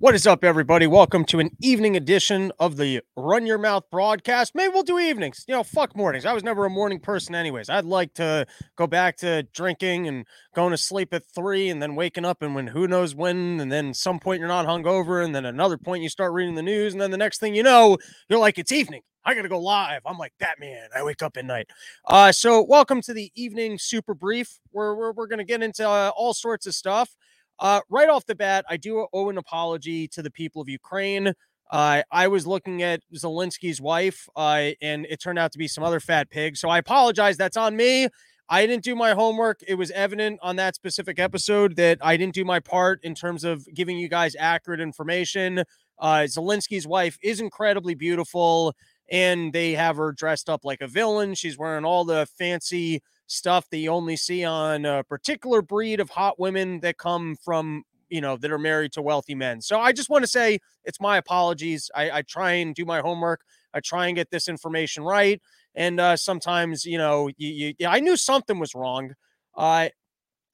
What is up, everybody? Welcome to an evening edition of the Run Your Mouth broadcast. Maybe we'll do evenings. You know, fuck mornings. I was never a morning person, anyways. I'd like to go back to drinking and going to sleep at three and then waking up and when who knows when. And then some point you're not hungover. And then another point you start reading the news. And then the next thing you know, you're like, it's evening. I got to go live. I'm like Batman. I wake up at night. Uh, so, welcome to the evening super brief where we're, we're going to get into uh, all sorts of stuff. Uh, right off the bat, I do owe an apology to the people of Ukraine. Uh, I was looking at Zelensky's wife, uh, and it turned out to be some other fat pig. So I apologize. That's on me. I didn't do my homework. It was evident on that specific episode that I didn't do my part in terms of giving you guys accurate information. Uh, Zelensky's wife is incredibly beautiful, and they have her dressed up like a villain. She's wearing all the fancy stuff that you only see on a particular breed of hot women that come from you know that are married to wealthy men. So i just want to say it's my apologies. I, I try and do my homework. I try and get this information right. And uh, sometimes you know you, you, i knew something was wrong. Uh,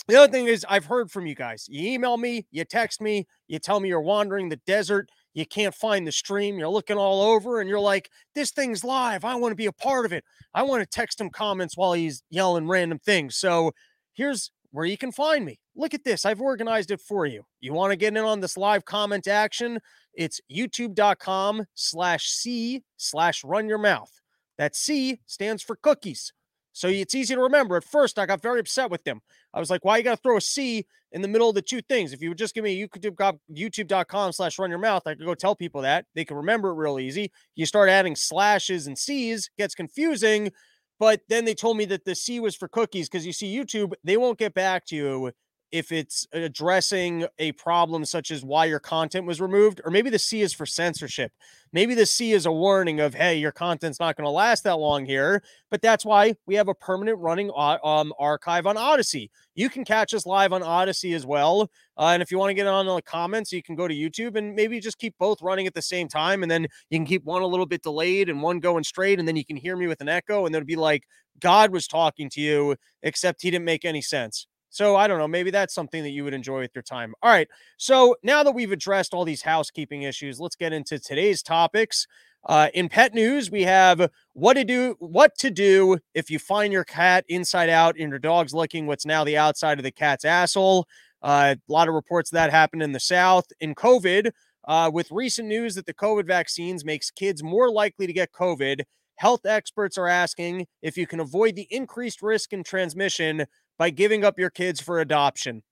the other thing is i've heard from you guys. You email me you text me you tell me you're wandering the desert you can't find the stream. You're looking all over and you're like, this thing's live. I want to be a part of it. I want to text him comments while he's yelling random things. So here's where you can find me. Look at this. I've organized it for you. You want to get in on this live comment action? It's youtube.com slash C slash run your mouth. That C stands for cookies. So it's easy to remember. At first, I got very upset with them. I was like, why you got to throw a C in the middle of the two things? If you would just give me YouTube, youtube.com slash run your mouth, I could go tell people that. They can remember it real easy. You start adding slashes and C's, gets confusing. But then they told me that the C was for cookies because you see, YouTube, they won't get back to you if it's addressing a problem such as why your content was removed, or maybe the C is for censorship. Maybe the C is a warning of, hey, your content's not going to last that long here. But that's why we have a permanent running um, archive on Odysee. You can catch us live on Odysee as well. Uh, and if you want to get on the comments, you can go to YouTube and maybe just keep both running at the same time. And then you can keep one a little bit delayed and one going straight. And then you can hear me with an echo. And it'd be like God was talking to you, except he didn't make any sense. So I don't know. Maybe that's something that you would enjoy with your time. All right. So now that we've addressed all these housekeeping issues, let's get into today's topics. Uh, in pet news, we have what to do. What to do if you find your cat inside out and your dog's licking what's now the outside of the cat's asshole. Uh, a lot of reports that happened in the South. In COVID, uh, with recent news that the COVID vaccines makes kids more likely to get COVID, health experts are asking if you can avoid the increased risk in transmission by giving up your kids for adoption.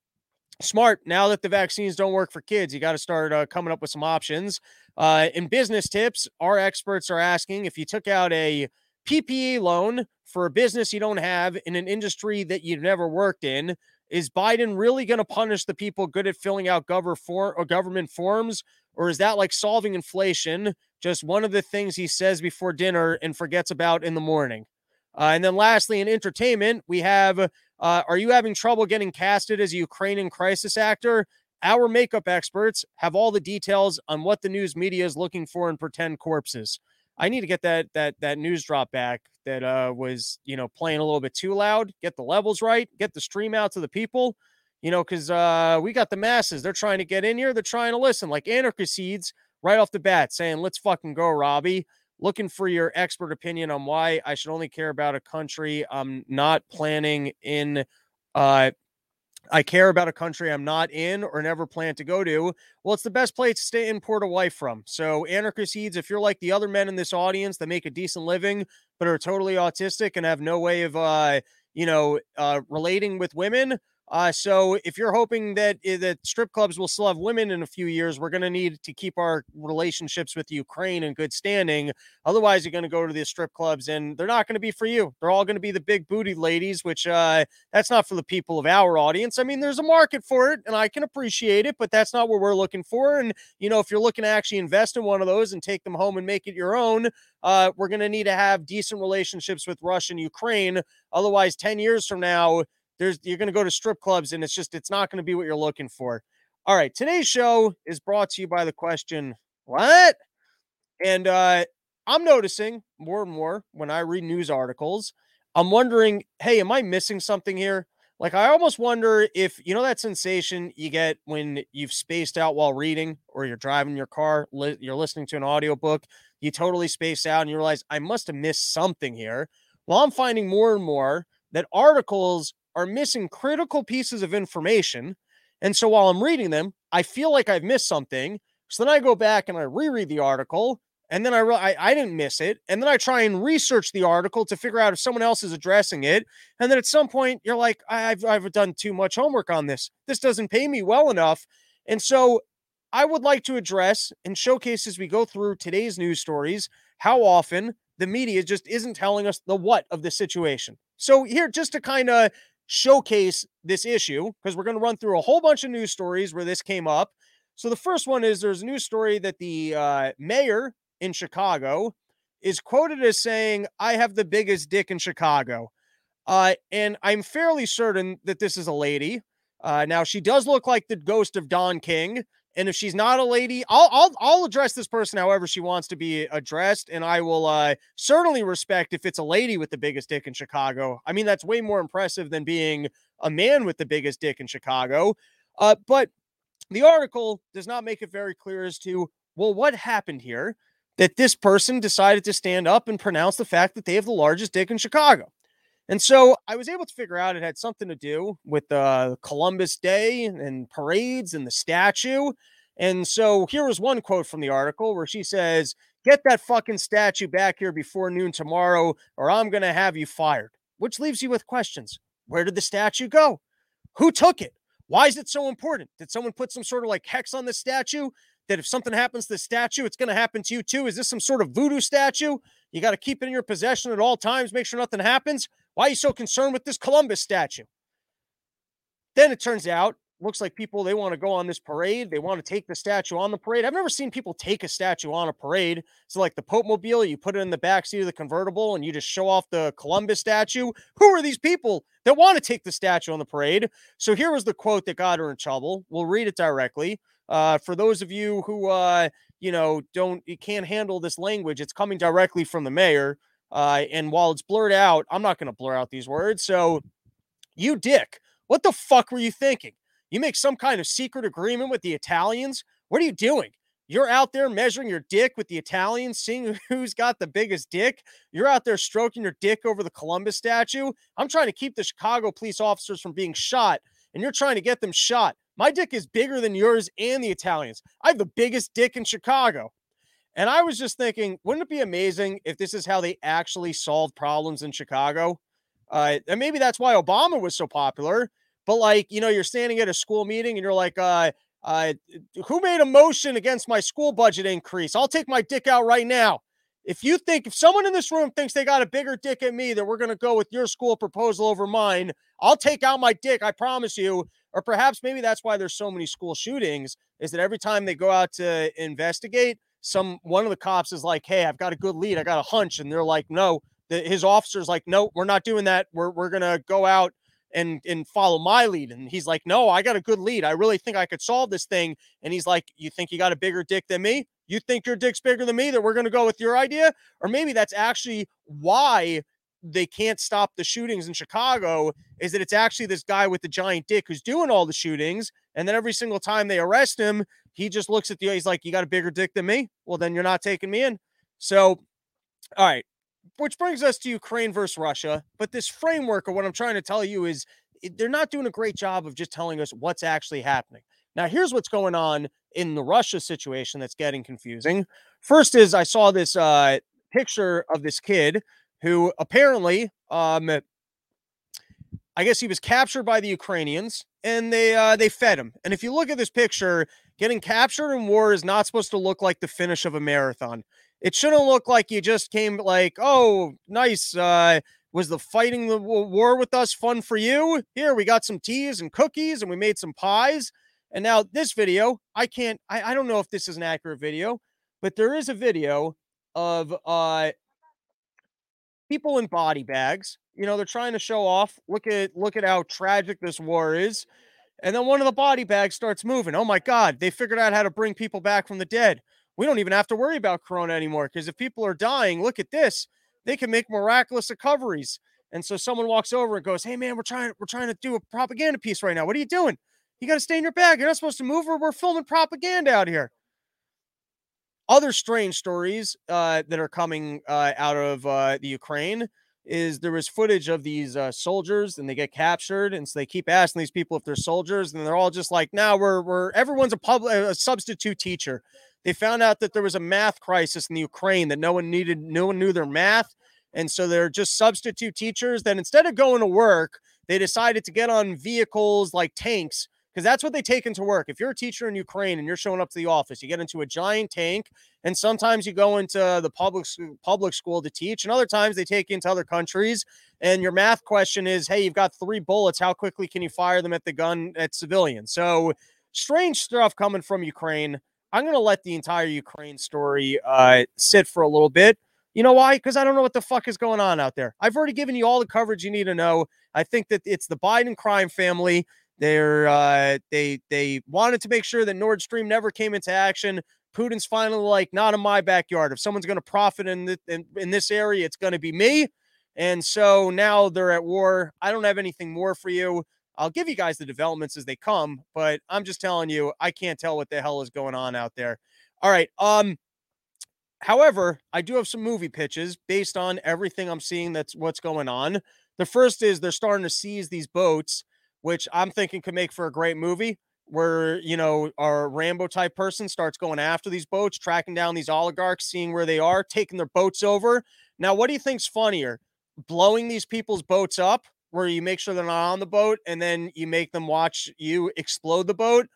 Smart. Now that the vaccines don't work for kids, you got to start uh, coming up with some options. Uh, in business tips, our experts are asking if you took out a PPE loan for a business you don't have in an industry that you've never worked in, is Biden really going to punish the people good at filling out for, or government forms? Or is that like solving inflation, just one of the things he says before dinner and forgets about in the morning? Uh, and then lastly, in entertainment, we have uh, Are you having trouble getting casted as a Ukrainian crisis actor? Our makeup experts have all the details on what the news media is looking for in pretend corpses. I need to get that that that news drop back that uh, was you know playing a little bit too loud. Get the levels right. Get the stream out to the people. You know, because uh, we got the masses. They're trying to get in here. They're trying to listen. Like Anarchy Seeds right off the bat saying, "Let's fucking go, Robbie." Looking for your expert opinion on why I should only care about a country I'm not planning in. Uh, I care about a country I'm not in or never plan to go to. Well, it's the best place to stay in Port a wife from. So, anarchist Seeds, if you're like the other men in this audience that make a decent living but are totally autistic and have no way of, uh, you know, uh, relating with women, uh, so if you're hoping that eh, that strip clubs will still have women in a few years, we're going to need to keep our relationships with Ukraine in good standing. Otherwise, you're going to go to the strip clubs and they're not going to be for you. They're all going to be the big booty ladies, which uh, that's not for the people of our audience. I mean, there's a market for it, and I can appreciate it, but that's not what we're looking for. And you know, if you're looking to actually invest in one of those and take them home and make it your own, uh, we're going to need to have decent relationships with Russia and Ukraine. Otherwise, ten years from now there's you're going to go to strip clubs and it's just it's not going to be what you're looking for. All right, today's show is brought to you by the question, what? And uh I'm noticing more and more when I read news articles, I'm wondering, hey, am I missing something here? Like I almost wonder if you know that sensation you get when you've spaced out while reading or you're driving your car, li- you're listening to an audiobook, you totally space out and you realize I must have missed something here. Well, I'm finding more and more that articles are missing critical pieces of information. And so while I'm reading them, I feel like I've missed something. So then I go back and I reread the article and then I, re- I I didn't miss it, and then I try and research the article to figure out if someone else is addressing it, and then at some point you're like, I've I've done too much homework on this. This doesn't pay me well enough, and so I would like to address and showcase as we go through today's news stories how often the media just isn't telling us the what of the situation. So here, just to kind of showcase this issue, because we're going to run through a whole bunch of news stories where this came up. So the first one is there's a news story that the uh, mayor in Chicago is quoted as saying, I have the biggest dick in Chicago. Uh, and I'm fairly certain that this is a lady. Uh, now she does look like the ghost of Don King. And if she's not a lady, I'll I'll I'll address this person however she wants to be addressed, and I will uh, certainly respect if it's a lady with the biggest dick in Chicago. I mean, that's way more impressive than being a man with the biggest dick in Chicago. Uh, but the article does not make it very clear as to well what happened here that this person decided to stand up and pronounce the fact that they have the largest dick in Chicago. And so I was able to figure out it had something to do with uh, Columbus Day and parades and the statue. And so here was one quote from the article where she says, Get that fucking statue back here before noon tomorrow, or I'm going to have you fired. Which leaves you with questions Where did the statue go? Who took it? Why is it so important? Did someone put some sort of like hex on the statue? that if something happens to the statue, it's going to happen to you too? Is this some sort of voodoo statue? You got to keep it in your possession at all times, make sure nothing happens. Why are you so concerned with this Columbus statue? Then it turns out, looks like people they want to go on this parade. They want to take the statue on the parade. I've never seen people take a statue on a parade. So, like the Pope Mobile, you put it in the back seat of the convertible and you just show off the Columbus statue. Who are these people that want to take the statue on the parade? So, here was the quote that got her in trouble. We'll read it directly. Uh, for those of you who uh, you know don't you can't handle this language, it's coming directly from the mayor. Uh, and while it's blurred out, I'm not going to blur out these words. So, you dick, what the fuck were you thinking? You make some kind of secret agreement with the Italians? What are you doing? You're out there measuring your dick with the Italians, seeing who's got the biggest dick. You're out there stroking your dick over the Columbus statue. I'm trying to keep the Chicago police officers from being shot, and you're trying to get them shot. My dick is bigger than yours and the Italians. I have the biggest dick in Chicago. And I was just thinking, wouldn't it be amazing if this is how they actually solve problems in Chicago? Uh, and maybe that's why Obama was so popular. But like, you know, you're standing at a school meeting and you're like, uh, uh, who made a motion against my school budget increase? I'll take my dick out right now. If you think, if someone in this room thinks they got a bigger dick at me, that we're going to go with your school proposal over mine, I'll take out my dick. I promise you. Or perhaps maybe that's why there's so many school shootings is that every time they go out to investigate, some one of the cops is like, "Hey, I've got a good lead. I got a hunch," and they're like, "No." The, his officer's like, "No, we're not doing that. We're we're gonna go out and and follow my lead." And he's like, "No, I got a good lead. I really think I could solve this thing." And he's like, "You think you got a bigger dick than me? You think your dick's bigger than me? That we're gonna go with your idea? Or maybe that's actually why they can't stop the shootings in Chicago is that it's actually this guy with the giant dick who's doing all the shootings. And then every single time they arrest him, he just looks at the, he's like, You got a bigger dick than me? Well, then you're not taking me in. So, all right. Which brings us to Ukraine versus Russia. But this framework of what I'm trying to tell you is they're not doing a great job of just telling us what's actually happening. Now, here's what's going on in the Russia situation that's getting confusing. First is I saw this uh, picture of this kid who apparently, um, I guess he was captured by the Ukrainians and they uh, they fed him. And if you look at this picture, getting captured in war is not supposed to look like the finish of a marathon. It shouldn't look like you just came like, oh, nice. Uh, was the fighting the war with us fun for you? Here we got some teas and cookies and we made some pies. And now this video, I can't, I, I don't know if this is an accurate video, but there is a video of uh people in body bags. You know, they're trying to show off. Look at look at how tragic this war is. And then one of the body bags starts moving. Oh my God, they figured out how to bring people back from the dead. We don't even have to worry about corona anymore because if people are dying, look at this. They can make miraculous recoveries. And so someone walks over and goes, "Hey man, we're trying we're trying to do a propaganda piece right now. What are you doing? You got to stay in your bag. You're not supposed to move. Or we're filming propaganda out here." Other strange stories uh, that are coming uh, out of uh, the Ukraine is there was footage of these uh, soldiers and they get captured and so they keep asking these people if they're soldiers and they're all just like now we're we're everyone's a public a substitute teacher. They found out that there was a math crisis in the ukraine that no one needed no one knew their math and so they're just substitute teachers. That instead of going to work they decided to get on vehicles like tanks because that's what they take into work. If you're a teacher in Ukraine and you're showing up to the office, you get into a giant tank, and sometimes you go into the public public school to teach, and other times they take you into other countries. And your math question is, hey, you've got three bullets. How quickly can you fire them at the gun at civilians? So strange stuff coming from Ukraine. I'm going to let the entire Ukraine story uh, sit for a little bit. You know why? Because I don't know what the fuck is going on out there. I've already given you all the coverage you need to know. I think that it's the Biden crime family. They're uh, they they wanted to make sure that Nord Stream never came into action. Putin's finally like, not in my backyard. If someone's going to profit in, the, in in this area, it's going to be me. And so now they're at war. I don't have anything more for you. I'll give you guys the developments as they come, but I'm just telling you, I can't tell what the hell is going on out there. All right. Um, however, I do have some movie pitches based on everything I'm seeing that's what's going on. The first is they're starting to seize these boats which I'm thinking could make for a great movie where, you know, our Rambo type person starts going after these boats, tracking down these oligarchs, seeing where they are, taking their boats over. Now, what do you think's funnier? Blowing these people's boats up where you make sure they're not on the boat and then you make them watch you explode the boat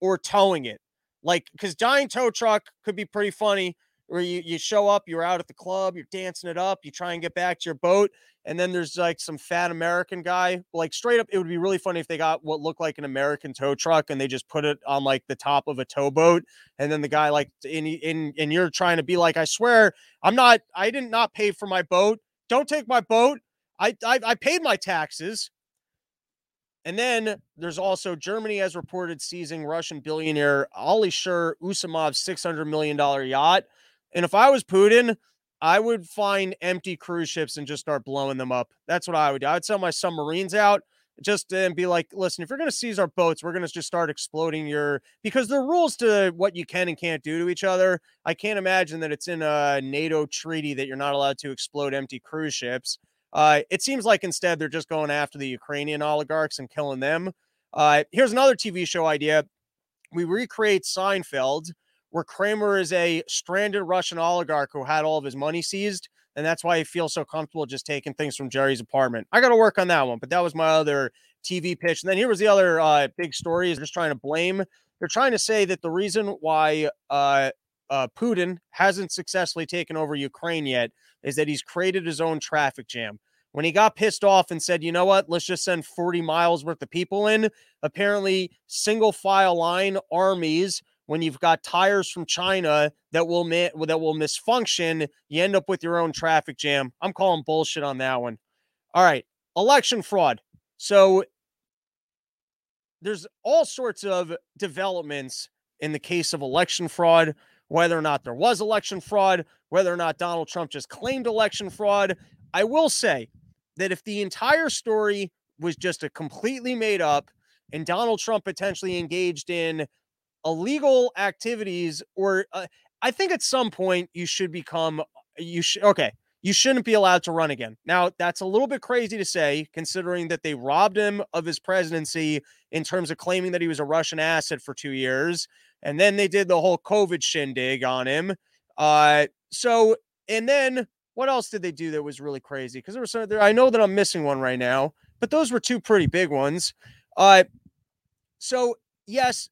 or towing it? Like, because giant tow truck could be pretty funny where you, you show up, you're out at the club, you're dancing it up, you try and get back to your boat, and then there's like some fat American guy. Like straight up, it would be really funny if they got what looked like an American tow truck and they just put it on like the top of a towboat, and then the guy like in in and you're trying to be like, I swear, I'm not, I did not pay for my boat. Don't take my boat. I I, I paid my taxes. And then there's also Germany has reported seizing Russian billionaire Alisher Usmanov's $600 million yacht. And if I was Putin, I would find empty cruise ships and just start blowing them up. That's what I would do. I would sell my submarines out just and be like, listen, if you're going to seize our boats, we're going to just start exploding your because there are rules to what you can and can't do to each other. I can't imagine that it's in a NATO treaty that you're not allowed to explode empty cruise ships. Uh, it seems like instead they're just going after the Ukrainian oligarchs and killing them. Uh, here's another TV show idea. We recreate Seinfeld where Kramer is a stranded Russian oligarch who had all of his money seized. And that's why he feels so comfortable just taking things from Jerry's apartment. I got to work on that one, but that was my other TV pitch. And then here was the other uh, big story is just trying to blame. They're trying to say that the reason why uh, uh, Putin hasn't successfully taken over Ukraine yet is that he's created his own traffic jam. When he got pissed off and said, you know what, let's just send 40 miles worth of people in, apparently single file line armies when you've got tires from China that will that will misfunction, you end up with your own traffic jam. I'm calling bullshit on that one. All right, election fraud. So there's all sorts of developments in the case of election fraud, whether or not there was election fraud, whether or not Donald Trump just claimed election fraud. I will say that if the entire story was just a completely made up and Donald Trump potentially engaged in illegal activities or uh, I think at some point you should become you should okay you shouldn't be allowed to run again. Now, that's a little bit crazy to say, considering that they robbed him of his presidency in terms of claiming that he was a Russian asset for two years. And then they did the whole COVID shindig on him. Uh, so, and then what else did they do that was really crazy? Because there was some, there, I know that I'm missing one right now, but those were two pretty big ones. Uh, so, yes,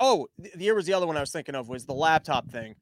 Oh, here was the other one I was thinking of was the laptop thing.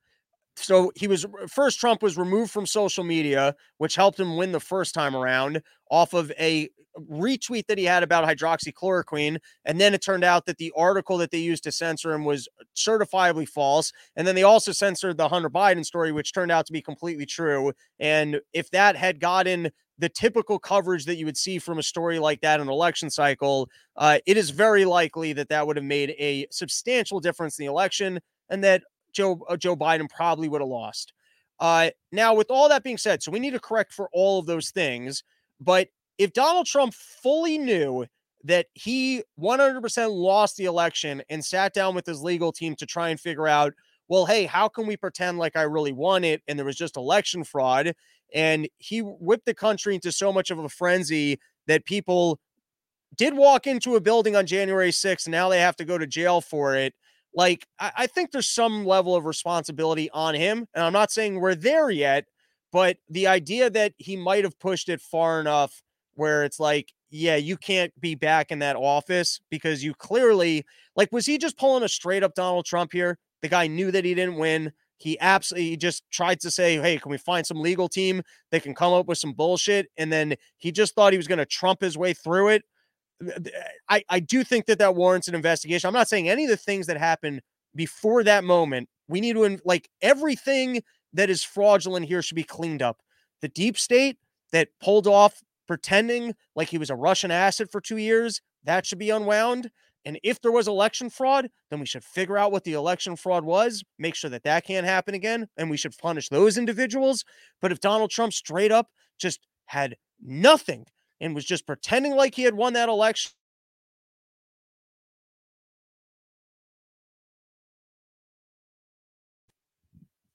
So he was first Trump was removed from social media, which helped him win the first time around off of a retweet that he had about hydroxychloroquine. And then it turned out that the article that they used to censor him was certifiably false. And then they also censored the Hunter Biden story, which turned out to be completely true. And if that had gotten the typical coverage that you would see from a story like that in an election cycle, uh, it is very likely that that would have made a substantial difference in the election and that Joe uh, Joe Biden probably would have lost. Uh, now, with all that being said, so we need to correct for all of those things, but if Donald Trump fully knew that he 100% lost the election and sat down with his legal team to try and figure out, well, hey, how can we pretend like I really won it and there was just election fraud? And he whipped the country into so much of a frenzy that people did walk into a building on January 6th. And now they have to go to jail for it. Like, I, I think there's some level of responsibility on him. And I'm not saying we're there yet, but the idea that he might have pushed it far enough where it's like, yeah, you can't be back in that office because you clearly, like, was he just pulling a straight up Donald Trump here? The guy knew that he didn't win. He absolutely just tried to say, hey, can we find some legal team that can come up with some bullshit? And then he just thought he was going to trump his way through it. I, I do think that that warrants an investigation. I'm not saying any of the things that happened before that moment. We need to, like, everything that is fraudulent here should be cleaned up. The deep state that pulled off pretending like he was a Russian asset for two years, that should be unwound. And if there was election fraud, then we should figure out what the election fraud was, make sure that that can't happen again, and we should punish those individuals. But if Donald Trump straight up just had nothing and was just pretending like he had won that election,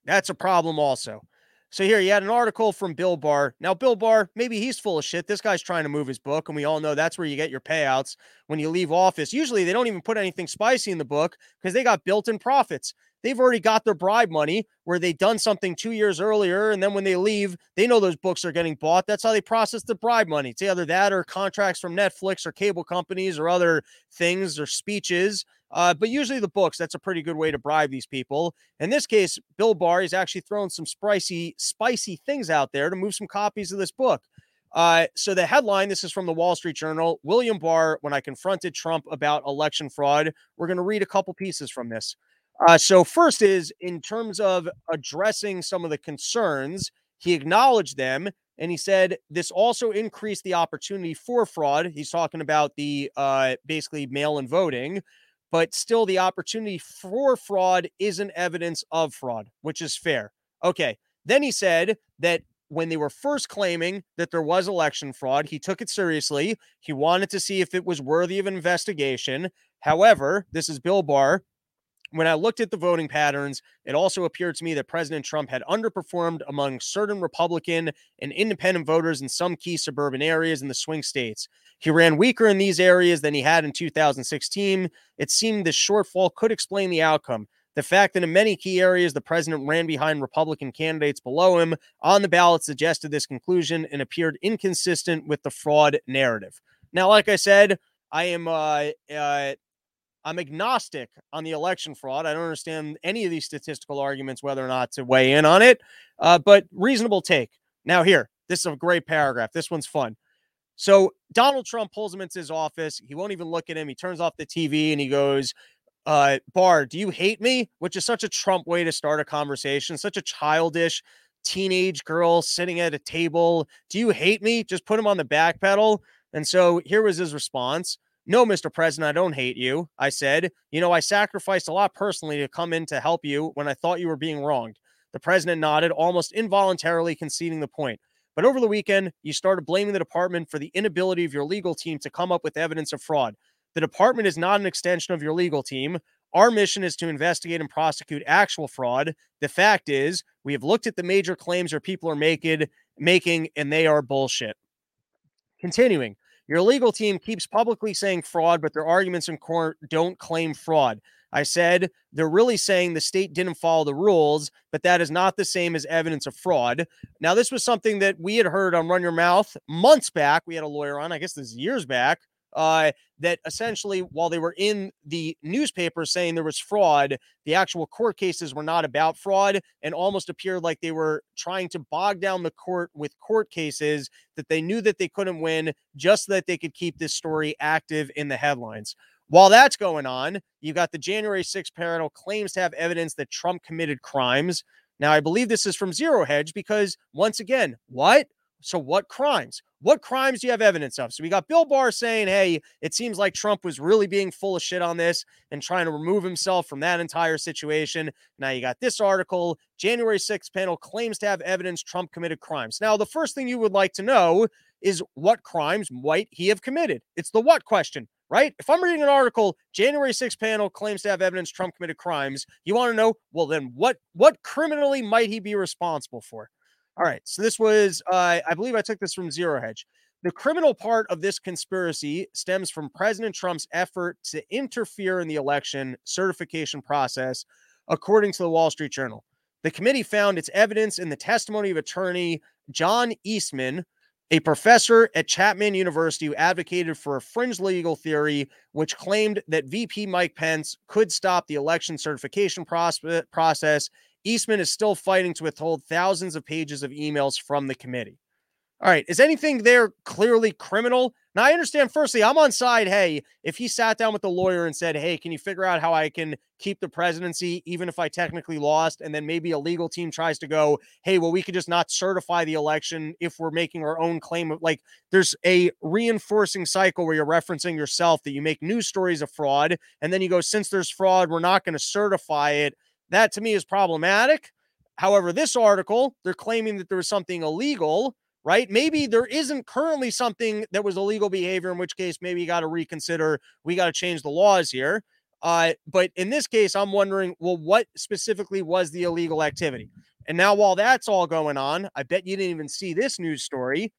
that's a problem also. So here you had an article from Bill Barr. Now, Bill Barr, maybe he's full of shit. This guy's trying to move his book, and we all know that's where you get your payouts when you leave office. Usually they don't even put anything spicy in the book because they got built-in profits. They've already got their bribe money where they've done something two years earlier, and then when they leave, they know those books are getting bought. That's how they process the bribe money. It's either that or contracts from Netflix or cable companies or other things or speeches uh, but usually the books, that's a pretty good way to bribe these people. In this case, Bill Barr is actually throwing some spicy, spicy things out there to move some copies of this book. Uh, so the headline, this is from the Wall Street Journal. William Barr, when I confronted Trump about election fraud, we're going to read a couple pieces from this. Uh, so first is in terms of addressing some of the concerns, he acknowledged them and he said this also increased the opportunity for fraud. He's talking about the uh, basically mail in voting but still the opportunity for fraud isn't evidence of fraud, which is fair. Okay. Then he said that when they were first claiming that there was election fraud, he took it seriously. He wanted to see if it was worthy of investigation. However, this is Bill Barr when I looked at the voting patterns, it also appeared to me that President Trump had underperformed among certain Republican and independent voters in some key suburban areas in the swing states. He ran weaker in these areas than he had in 2016. It seemed this shortfall could explain the outcome. The fact that in many key areas the president ran behind Republican candidates below him on the ballot suggested this conclusion and appeared inconsistent with the fraud narrative. Now, like I said, I am uh, uh, I'm agnostic on the election fraud. I don't understand any of these statistical arguments, whether or not to weigh in on it, uh, but reasonable take. Now, here, this is a great paragraph. This one's fun. So, Donald Trump pulls him into his office. He won't even look at him. He turns off the TV and he goes, uh, Barr, do you hate me? Which is such a Trump way to start a conversation, such a childish teenage girl sitting at a table. Do you hate me? Just put him on the back pedal. And so here was his response. No, Mr. President, I don't hate you. I said, You know, I sacrificed a lot personally to come in to help you when I thought you were being wronged. The president nodded, almost involuntarily conceding the point. But over the weekend, you started blaming the department for the inability of your legal team to come up with evidence of fraud. The department is not an extension of your legal team. Our mission is to investigate and prosecute actual fraud. The fact is, we have looked at the major claims our people are making, making, and they are bullshit. Continuing, your legal team keeps publicly saying fraud, but their arguments in court don't claim fraud. I said they're really saying the state didn't follow the rules, but that is not the same as evidence of fraud. Now, this was something that we had heard on Run Your Mouth months back. We had a lawyer on, I guess this is years back, uh, that essentially, while they were in the newspaper saying there was fraud, the actual court cases were not about fraud and almost appeared like they were trying to bog down the court with court cases that they knew that they couldn't win just so that they could keep this story active in the headlines. While that's going on, you've got the January 6th parallel claims to have evidence that Trump committed crimes. Now, I believe this is from Zero Hedge because, once again, what? So, what crimes? What crimes do you have evidence of? So, we got Bill Barr saying, hey, it seems like Trump was really being full of shit on this and trying to remove himself from that entire situation. Now, you got this article January 6th panel claims to have evidence Trump committed crimes. Now, the first thing you would like to know is what crimes might he have committed? It's the what question, right? If I'm reading an article, January 6th panel claims to have evidence Trump committed crimes, you want to know, well, then what what criminally might he be responsible for? All right. So this was, uh, I believe I took this from Zero Hedge. The criminal part of this conspiracy stems from President Trump's effort to interfere in the election certification process, according to the Wall Street Journal. The committee found its evidence in the testimony of attorney John Eastman, a professor at Chapman University who advocated for a fringe legal theory which claimed that VP Mike Pence could stop the election certification process Eastman is still fighting to withhold thousands of pages of emails from the committee. All right. Is anything there clearly criminal? Now, I understand, firstly, I'm on side. Hey, if he sat down with the lawyer and said, Hey, can you figure out how I can keep the presidency, even if I technically lost? And then maybe a legal team tries to go, Hey, well, we could just not certify the election if we're making our own claim of like there's a reinforcing cycle where you're referencing yourself that you make news stories of fraud. And then you go, Since there's fraud, we're not going to certify it. That to me is problematic. However, this article, they're claiming that there was something illegal, right? Maybe there isn't currently something that was illegal behavior, in which case maybe you got to reconsider. We got to change the laws here. Uh, but in this case, I'm wondering, well, what specifically was the illegal activity? And now, while that's all going on, I bet you didn't even see this news story.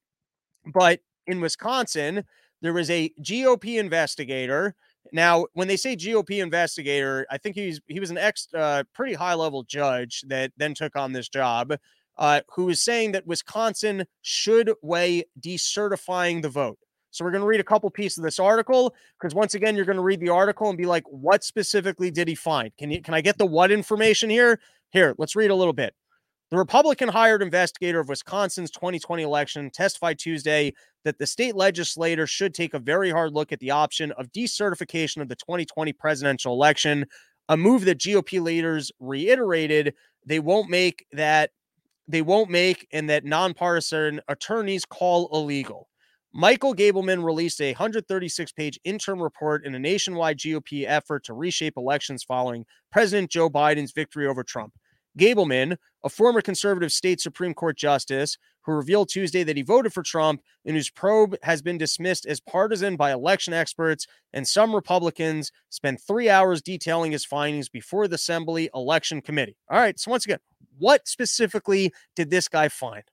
But in Wisconsin, there was a GOP investigator now, when they say GOP investigator, I think he's he was an ex uh, pretty high level judge that then took on this job, uh, who is saying that Wisconsin should weigh decertifying the vote. So we're going to read a couple pieces of this article because once again, you're going to read the article and be like, what specifically did he find? Can you can I get the what information here? Here, let's read a little bit. The Republican hired investigator of Wisconsin's 2020 election testified Tuesday that the state legislature should take a very hard look at the option of decertification of the 2020 presidential election, a move that GOP leaders reiterated they won't make that they won't make and that nonpartisan attorneys call illegal. Michael Gableman released a 136 page interim report in a nationwide GOP effort to reshape elections following President Joe Biden's victory over Trump. Gableman, a former conservative state Supreme Court justice, who revealed Tuesday that he voted for Trump and whose probe has been dismissed as partisan by election experts and some Republicans, spent three hours detailing his findings before the Assembly Election Committee. All right, so once again, what specifically did this guy find?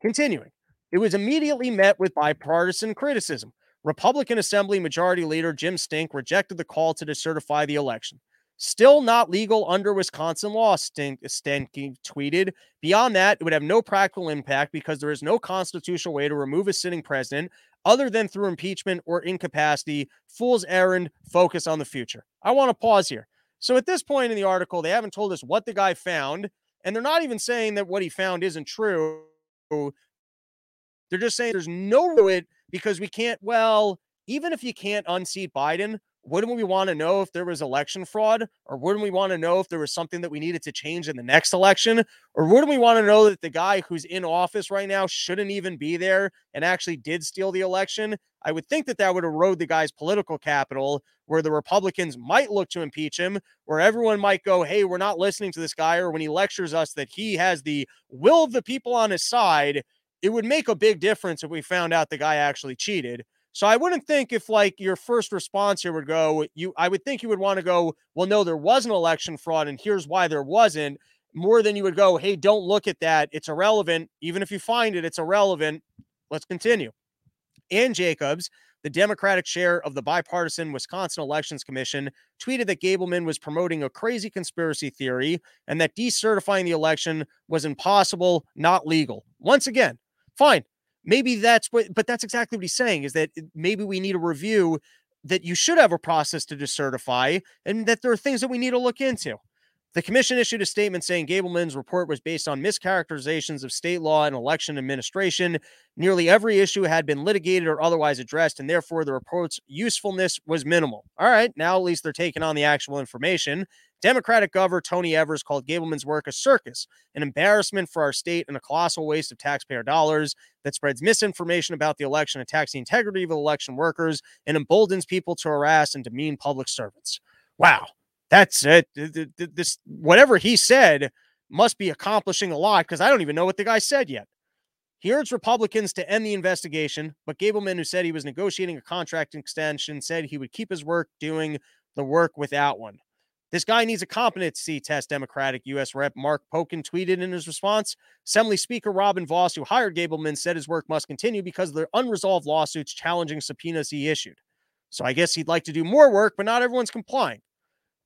Continuing, it was immediately met with bipartisan criticism. Republican Assembly Majority Leader Jim Stink rejected the call to decertify the election. Still not legal under Wisconsin law, Stink, Stenke tweeted. Beyond that, it would have no practical impact because there is no constitutional way to remove a sitting president other than through impeachment or incapacity. Fool's errand, focus on the future. I want to pause here. So at this point in the article, they haven't told us what the guy found, and they're not even saying that what he found isn't true. They're just saying there's no it because we can't, well, even if you can't unseat Biden, wouldn't we want to know if there was election fraud? Or wouldn't we want to know if there was something that we needed to change in the next election? Or wouldn't we want to know that the guy who's in office right now shouldn't even be there and actually did steal the election? I would think that that would erode the guy's political capital where the republicans might look to impeach him where everyone might go hey we're not listening to this guy or when he lectures us that he has the will of the people on his side it would make a big difference if we found out the guy actually cheated so I wouldn't think if like your first response here would go, you I would think you would want to go, well, no, there was an election fraud, and here's why there wasn't, more than you would go, hey, don't look at that. It's irrelevant. Even if you find it, it's irrelevant. Let's continue. Ann Jacobs, the Democratic chair of the bipartisan Wisconsin Elections Commission, tweeted that Gableman was promoting a crazy conspiracy theory and that decertifying the election was impossible, not legal. Once again, fine maybe that's what but that's exactly what he's saying is that eh, maybe we need a review that you should have a process to decertify and that there are things that we need to look into the commission issued a statement saying Gableman's report was based on mischaracterizations of state law and election administration. Nearly every issue had been litigated or otherwise addressed, and therefore the report's usefulness was minimal. All right, now at least they're taking on the actual information. Democratic Governor Tony Evers called Gableman's work a circus, an embarrassment for our state, and a colossal waste of taxpayer dollars that spreads misinformation about the election, attacks the integrity of election workers, and emboldens people to harass and demean public servants. Wow that's it. This whatever he said must be accomplishing a lot because I don't even know what the guy said yet. He urged Republicans to end the investigation, but Gableman, who said he was negotiating a contract extension, said he would keep his work doing the work without one. This guy needs a competency test, Democratic U.S. Rep. Mark Pocan tweeted in his response. Assembly Speaker Robin Vos, who hired Gableman, said his work must continue because of the unresolved lawsuits challenging subpoenas he issued. So I guess he'd like to do more work, but not everyone's complying.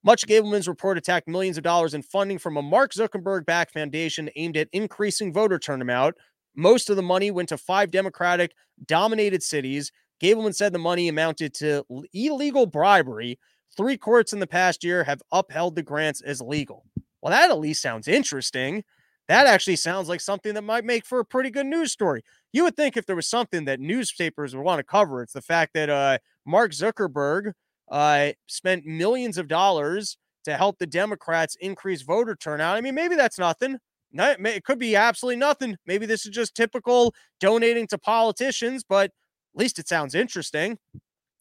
Much Gableman's report attacked millions of dollars in funding from a Mark Zuckerberg backed foundation aimed at increasing voter turnout. Most of the money went to five Democratic dominated cities. Gableman said the money amounted to illegal bribery Three courts in the past year have upheld the grants as legal. Well, that at least sounds interesting. That actually sounds like something that might make for a pretty good news story. You would think if there was something that newspapers would want to cover, it's the fact that uh, Mark Zuckerberg uh, spent millions of dollars to help the Democrats increase voter turnout. I mean, maybe that's nothing. It could be absolutely nothing. Maybe this is just typical donating to politicians, but at least it sounds interesting.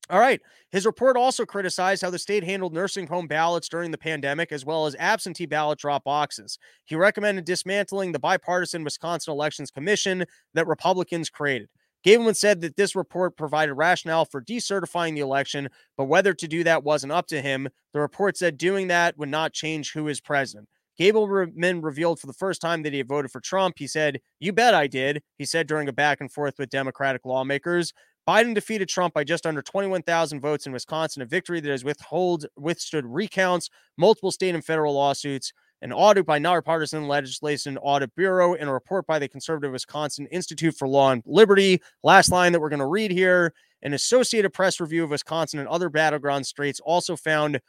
All right. His report also criticized how the state handled nursing home ballots during the pandemic, as well as absentee ballot drop boxes. He recommended dismantling the bipartisan Wisconsin Elections Commission that Republicans created. Gableman said that this report provided rationale for decertifying the election, but whether to do that wasn't up to him. The report said doing that would not change who is president. Gableman revealed for the first time that he had voted for Trump. He said, You bet I did, he said during a back and forth with Democratic lawmakers. Biden defeated Trump by just under 21,000 votes in Wisconsin, a victory that has withhold, withstood recounts, multiple state and federal lawsuits, an audit by nonpartisan legislation audit bureau, and a report by the conservative Wisconsin Institute for Law and Liberty. Last line that we're going to read here an Associated Press review of Wisconsin and other battleground states also found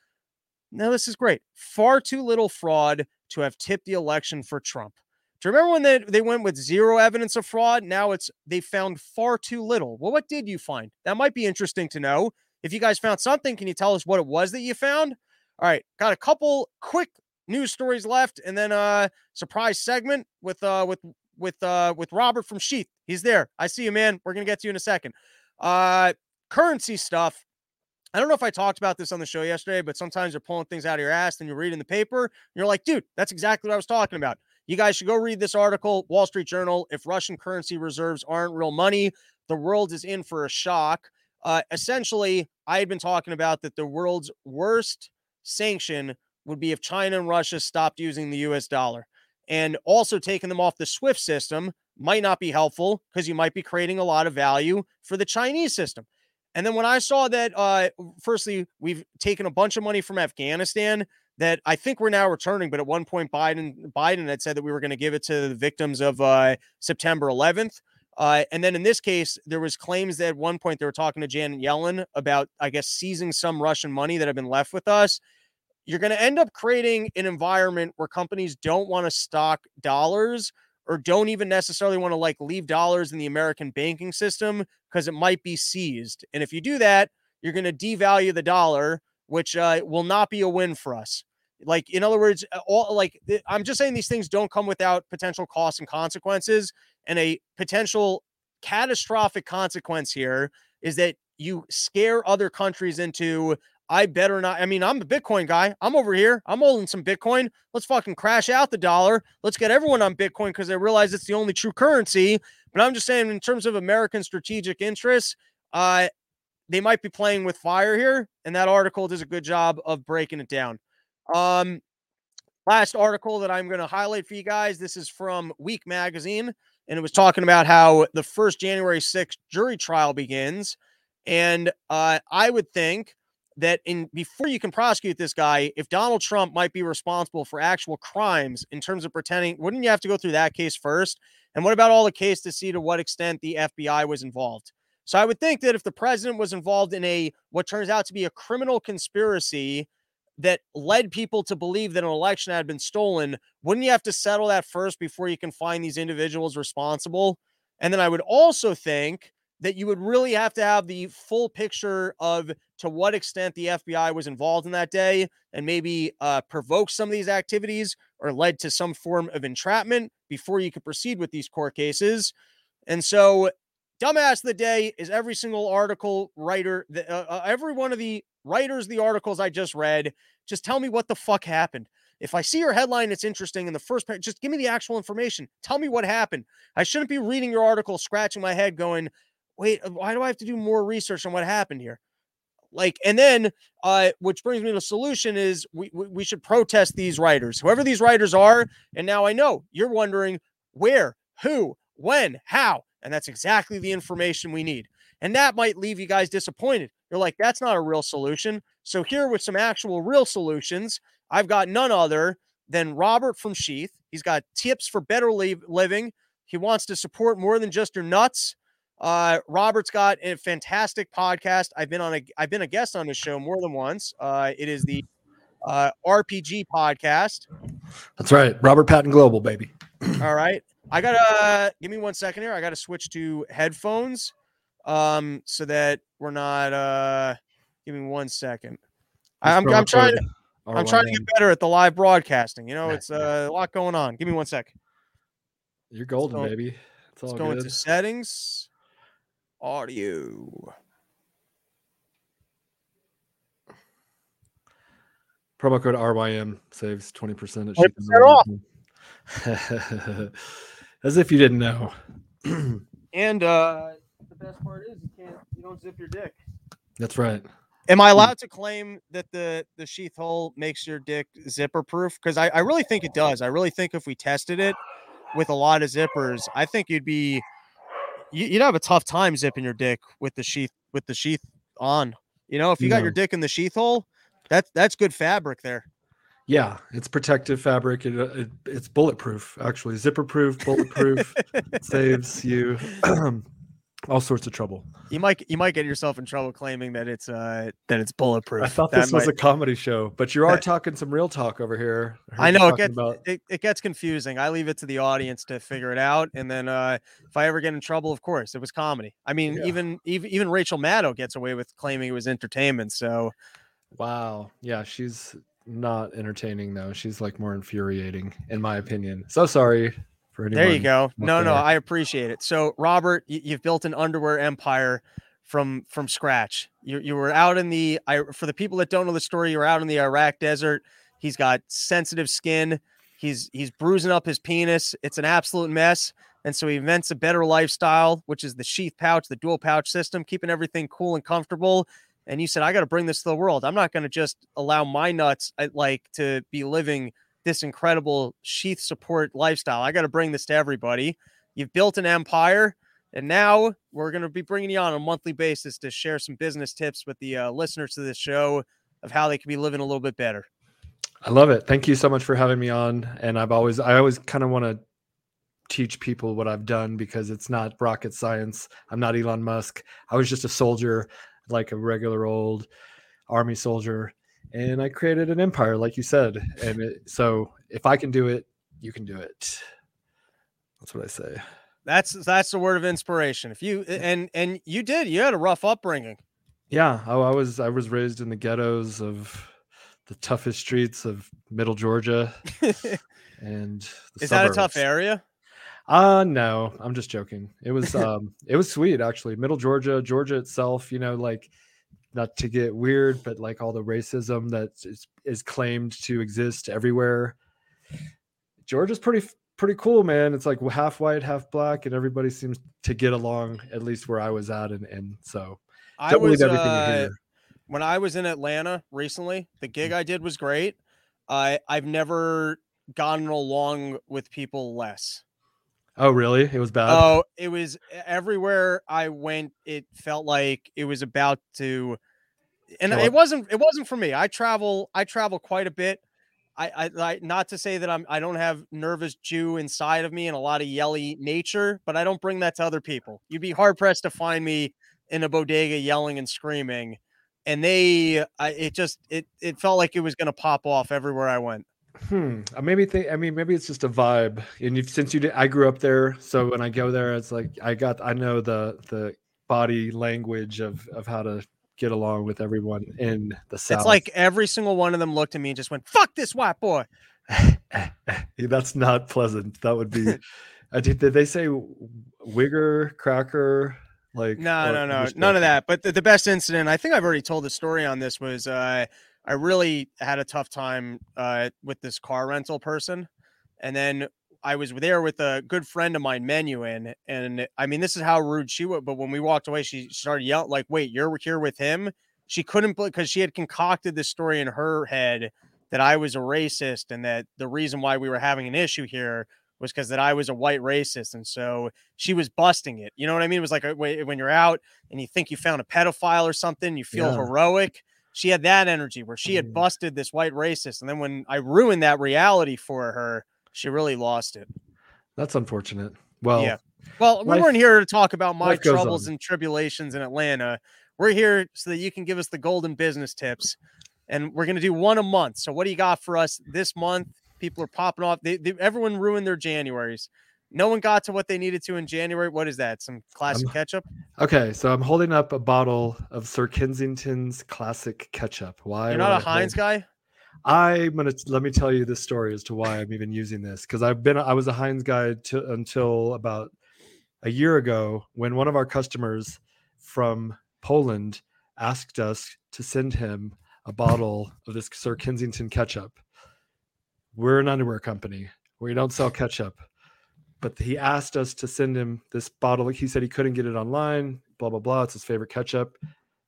now this is great far too little fraud to have tipped the election for Trump. Do you remember when they, they went with zero evidence of fraud? Now it's they found far too little. Well, what did you find? That might be interesting to know. If you guys found something, can you tell us what it was that you found? All right, got a couple quick news stories left, and then a surprise segment with uh with with uh with Robert from Sheath. He's there. I see you, man. We're gonna get to you in a second. Uh, currency stuff. I don't know if I talked about this on the show yesterday, but sometimes you're pulling things out of your ass and you're reading the paper. You're like, dude, that's exactly what I was talking about. You guys should go read this article, Wall Street Journal. If Russian currency reserves aren't real money, the world is in for a shock. Uh, essentially, I had been talking about that the world's worst sanction would be if China and Russia stopped using the US dollar. And also taking them off the SWIFT system might not be helpful because you might be creating a lot of value for the Chinese system. And then when I saw that, uh, firstly, we've taken a bunch of money from Afghanistan that I think we're now returning. But at one point, Biden Biden had said that we were going to give it to the victims of uh, September 11th. Uh, and then in this case, there was claims that at one point they were talking to Janet Yellen about, I guess, seizing some Russian money that had been left with us. You're going to end up creating an environment where companies don't want to stock dollars or don't even necessarily want to like leave dollars in the American banking system because it might be seized. And if you do that, you're going to devalue the dollar, which uh, will not be a win for us. Like, in other words, all like I'm just saying these things don't come without potential costs and consequences. And a potential catastrophic consequence here is that you scare other countries into I better not. I mean, I'm a Bitcoin guy. I'm over here. I'm holding some Bitcoin. Let's fucking crash out the dollar. Let's get everyone on Bitcoin because they realize it's the only true currency. But I'm just saying, in terms of American strategic interests, uh, they might be playing with fire here. And that article does a good job of breaking it down. Um, last article that I'm going to highlight for you guys. This is from Week Magazine, and it was talking about how the first January 6th jury trial begins. And uh, I would think that in before you can prosecute this guy, if Donald Trump might be responsible for actual crimes in terms of pretending, wouldn't you have to go through that case first? And what about all the case to see to what extent the FBI was involved? So I would think that if the president was involved in a what turns out to be a criminal conspiracy that led people to believe that an election had been stolen, wouldn't you have to settle that first before you can find these individuals responsible? And then I would also think that you would really have to have the full picture of to what extent the FBI was involved in that day and maybe uh, provoke some of these activities or led to some form of entrapment before you could proceed with these court cases. And so, dumbass of the day is every single article writer, uh, uh, every one of the writers, the articles I just read, just tell me what the fuck happened. if I see your headline, it's interesting in the first page. Just give me the actual information. Tell me what happened. I shouldn't be reading your article, scratching my head, going, wait, uh, why do I have to do more research on what happened here? Like, and then, uh, which brings me to solution is we we should protest these writers, whoever these writers are. And now I know you're wondering where, who, when, how, and that's exactly the information we need. And that might leave you guys disappointed. You're like, that's not a real solution. So here with some actual real solutions, I've got none other than Robert from Sheath. He's got tips for better living. He wants to support more than just your nuts. Uh, Robert's got a fantastic podcast. I've been on a I've been a guest on his show more than once. Uh, it is the uh, RPG podcast. That's right, Robert Patton Global, baby. All right, I gotta give me one second here. I gotta switch to headphones, um, so that we're not. Uh, give me one second. I'm, I'm trying. To, I'm trying to get better at the live broadcasting. You know, it's uh, a lot going on. Give me one sec. You're golden, go, baby. It's all let's go good. into settings audio. Promo code RYM saves 20% at 20% off. As if you didn't know. and uh the best part is you can't you don't zip your dick. That's right. Am I allowed to claim that the the sheath hole makes your dick zipper proof? Because I, I really think it does. I really think if we tested it with a lot of zippers, I think you'd be you'd have a tough time zipping your dick with the sheath with the sheath on. You know, if you got your dick in the sheath hole, that's that's good fabric there. Yeah, it's protective fabric. It, uh, it it's bulletproof, actually, zipper proof, bulletproof. saves you all sorts of trouble. You might you might get yourself in trouble claiming that it's uh that it's bulletproof. I thought that this was a comedy show, but you are talking some real talk over here. I, I know it gets about... it, it gets confusing. I leave it to the audience to figure it out, and then uh if I ever get in trouble, of course, it was comedy. I mean, yeah. even even even Rachel Maddow gets away with claiming it was entertainment. So, wow, yeah, she's not entertaining though. She's like more infuriating, in my opinion. So sorry for anyone. There you go. No, no, I appreciate it. So, Robert, you've built an underwear empire from from scratch. You you were out in the I for the people that don't know the story, you were out in the Iraq desert. He's got sensitive skin. He's he's bruising up his penis. It's an absolute mess. And so he invents a better lifestyle, which is the sheath pouch, the dual pouch system, keeping everything cool and comfortable. And you said, I got to bring this to the world. I'm not going to just allow my nuts like to be living this incredible sheath support lifestyle. I got to bring this to everybody. You've built an empire, and now we're going to be bringing you on a monthly basis to share some business tips with the uh, listeners to this show of how they can be living a little bit better. I love it. Thank you so much for having me on. And I've always, I always kind of want to teach people what I've done because it's not rocket science. I'm not Elon Musk. I was just a soldier, like a regular old army soldier and I created an empire, like you said. And it, so if I can do it, you can do it. That's what I say. That's that's the word of inspiration. If you and and you did, you had a rough upbringing. Yeah, I, I was I was raised in the ghettos of the toughest streets of Middle Georgia, and is suburbs. that a tough area? Uh no, I'm just joking. It was um it was sweet actually. Middle Georgia, Georgia itself, you know, like not to get weird, but like all the racism that is, is claimed to exist everywhere. Georgia's pretty pretty cool, man. It's like half white, half black, and everybody seems to get along. At least where I was at, and and so I was uh, when I was in Atlanta recently. The gig I did was great. I I've never gotten along with people less. Oh, really? It was bad. Oh, it was everywhere I went. It felt like it was about to, and it wasn't. It wasn't for me. I travel. I travel quite a bit. I, I, I, not to say that I'm. I don't have nervous Jew inside of me and a lot of yelly nature, but I don't bring that to other people. You'd be hard pressed to find me in a bodega yelling and screaming, and they. I, it just. It. It felt like it was going to pop off everywhere I went. Hmm. I maybe think. I mean, maybe it's just a vibe. And you, since you did, I grew up there, so when I go there, it's like I got. I know the the body language of of how to get along with everyone in the south. It's like every single one of them looked at me and just went, "Fuck this white boy." That's not pleasant. That would be. I did. Did they say wigger cracker? Like no, no, no, none of that. But the, the best incident, I think I've already told the story on this was. uh I really had a tough time uh, with this car rental person. And then I was there with a good friend of mine, Menuin, and I mean, this is how rude she was. But when we walked away, she started yelling, like, "Wait, you're here with him?" She couldn't because she had concocted this story in her head that I was a racist and that the reason why we were having an issue here was because that I was a white racist, and so she was busting it. You know what I mean? It was like a, when you're out and you think you found a pedophile or something, you feel yeah. heroic. She had that energy where she had mm. busted this white racist, and then when I ruined that reality for her she really lost it. That's unfortunate. Well, yeah. Well, we weren't here to talk about my troubles and tribulations in Atlanta. We're here so that you can give us the golden business tips. And we're going to do one a month. So, what do you got for us this month? People are popping off. They, they, everyone ruined their Januaries. No one got to what they needed to in January. What is that? Some classic um, ketchup? Okay, so I'm holding up a bottle of Sir Kensington's classic ketchup. Why? You're not a Heinz hold... guy? I'm gonna let me tell you the story as to why I'm even using this because I've been I was a Heinz guy to, until about a year ago when one of our customers from Poland asked us to send him a bottle of this Sir Kensington ketchup. We're an underwear company. We don't sell ketchup. But he asked us to send him this bottle. He said he couldn't get it online, blah, blah, blah. It's his favorite ketchup.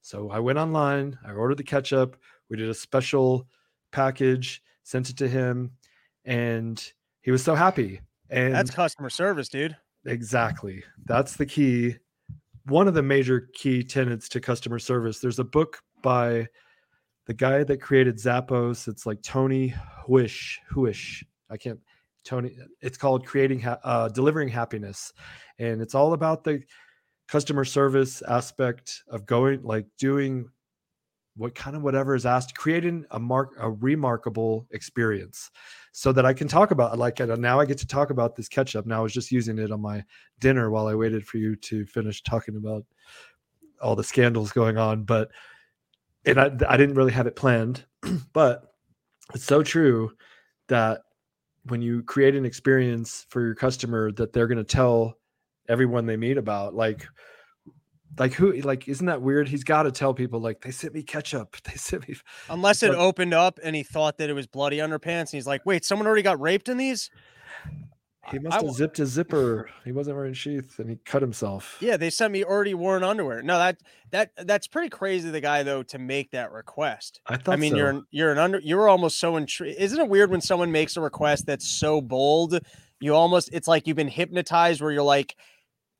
So I went online, I ordered the ketchup. We did a special package, sent it to him, and he was so happy. And that's customer service, dude. Exactly. That's the key. One of the major key tenets to customer service. There's a book by the guy that created Zappos. It's like Tony Huish. Huish. I can't. Tony. It's called creating, ha- uh, delivering happiness, and it's all about the customer service aspect of going, like doing what kind of whatever is asked, creating a mark a remarkable experience so that I can talk about like now I get to talk about this ketchup. Now I was just using it on my dinner while I waited for you to finish talking about all the scandals going on. But and I, I didn't really have it planned, but it's so true that when you create an experience for your customer that they're going to tell everyone they meet about, like like who like isn't that weird? He's got to tell people like they sent me ketchup. They sent me unless it but, opened up and he thought that it was bloody underpants and he's like wait someone already got raped in these he must have I, zipped his zipper he wasn't wearing sheath and he cut himself yeah they sent me already worn underwear no that that that's pretty crazy the guy though to make that request i thought i mean so. you're you're an under you're almost so intrigued isn't it weird when someone makes a request that's so bold you almost it's like you've been hypnotized where you're like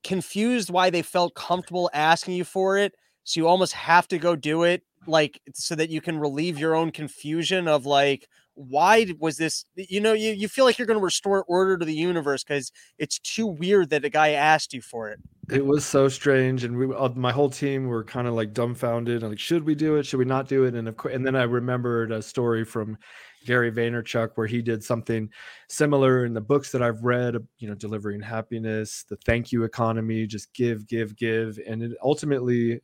confused why they felt comfortable asking you for it. So you almost have to go do it, like so that you can relieve your own confusion of like, why was this? You know, you, you feel like you're going to restore order to the universe because it's too weird that a guy asked you for it. It was so strange, and we, uh, my whole team were kind of like dumbfounded. Like, should we do it? Should we not do it? And of course, and then I remembered a story from Gary Vaynerchuk, where he did something similar in the books that I've read, you know, delivering happiness, the thank you economy, just give, give, give. And it ultimately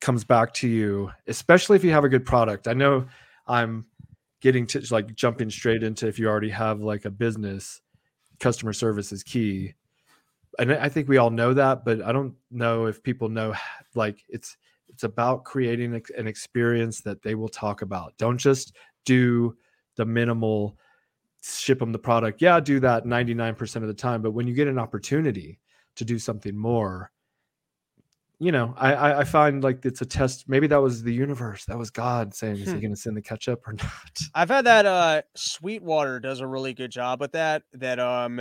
comes back to you, especially if you have a good product. I know I'm getting to like jumping straight into if you already have like a business, customer service is key. And I think we all know that, but I don't know if people know like it's it's about creating an experience that they will talk about. Don't just do the minimal ship them the product. Yeah, do that 99% of the time. But when you get an opportunity to do something more, you know, I, I find like it's a test. Maybe that was the universe. That was God saying, is he hmm. going to send the ketchup or not? I've had that, uh, Sweetwater does a really good job with that, that, um,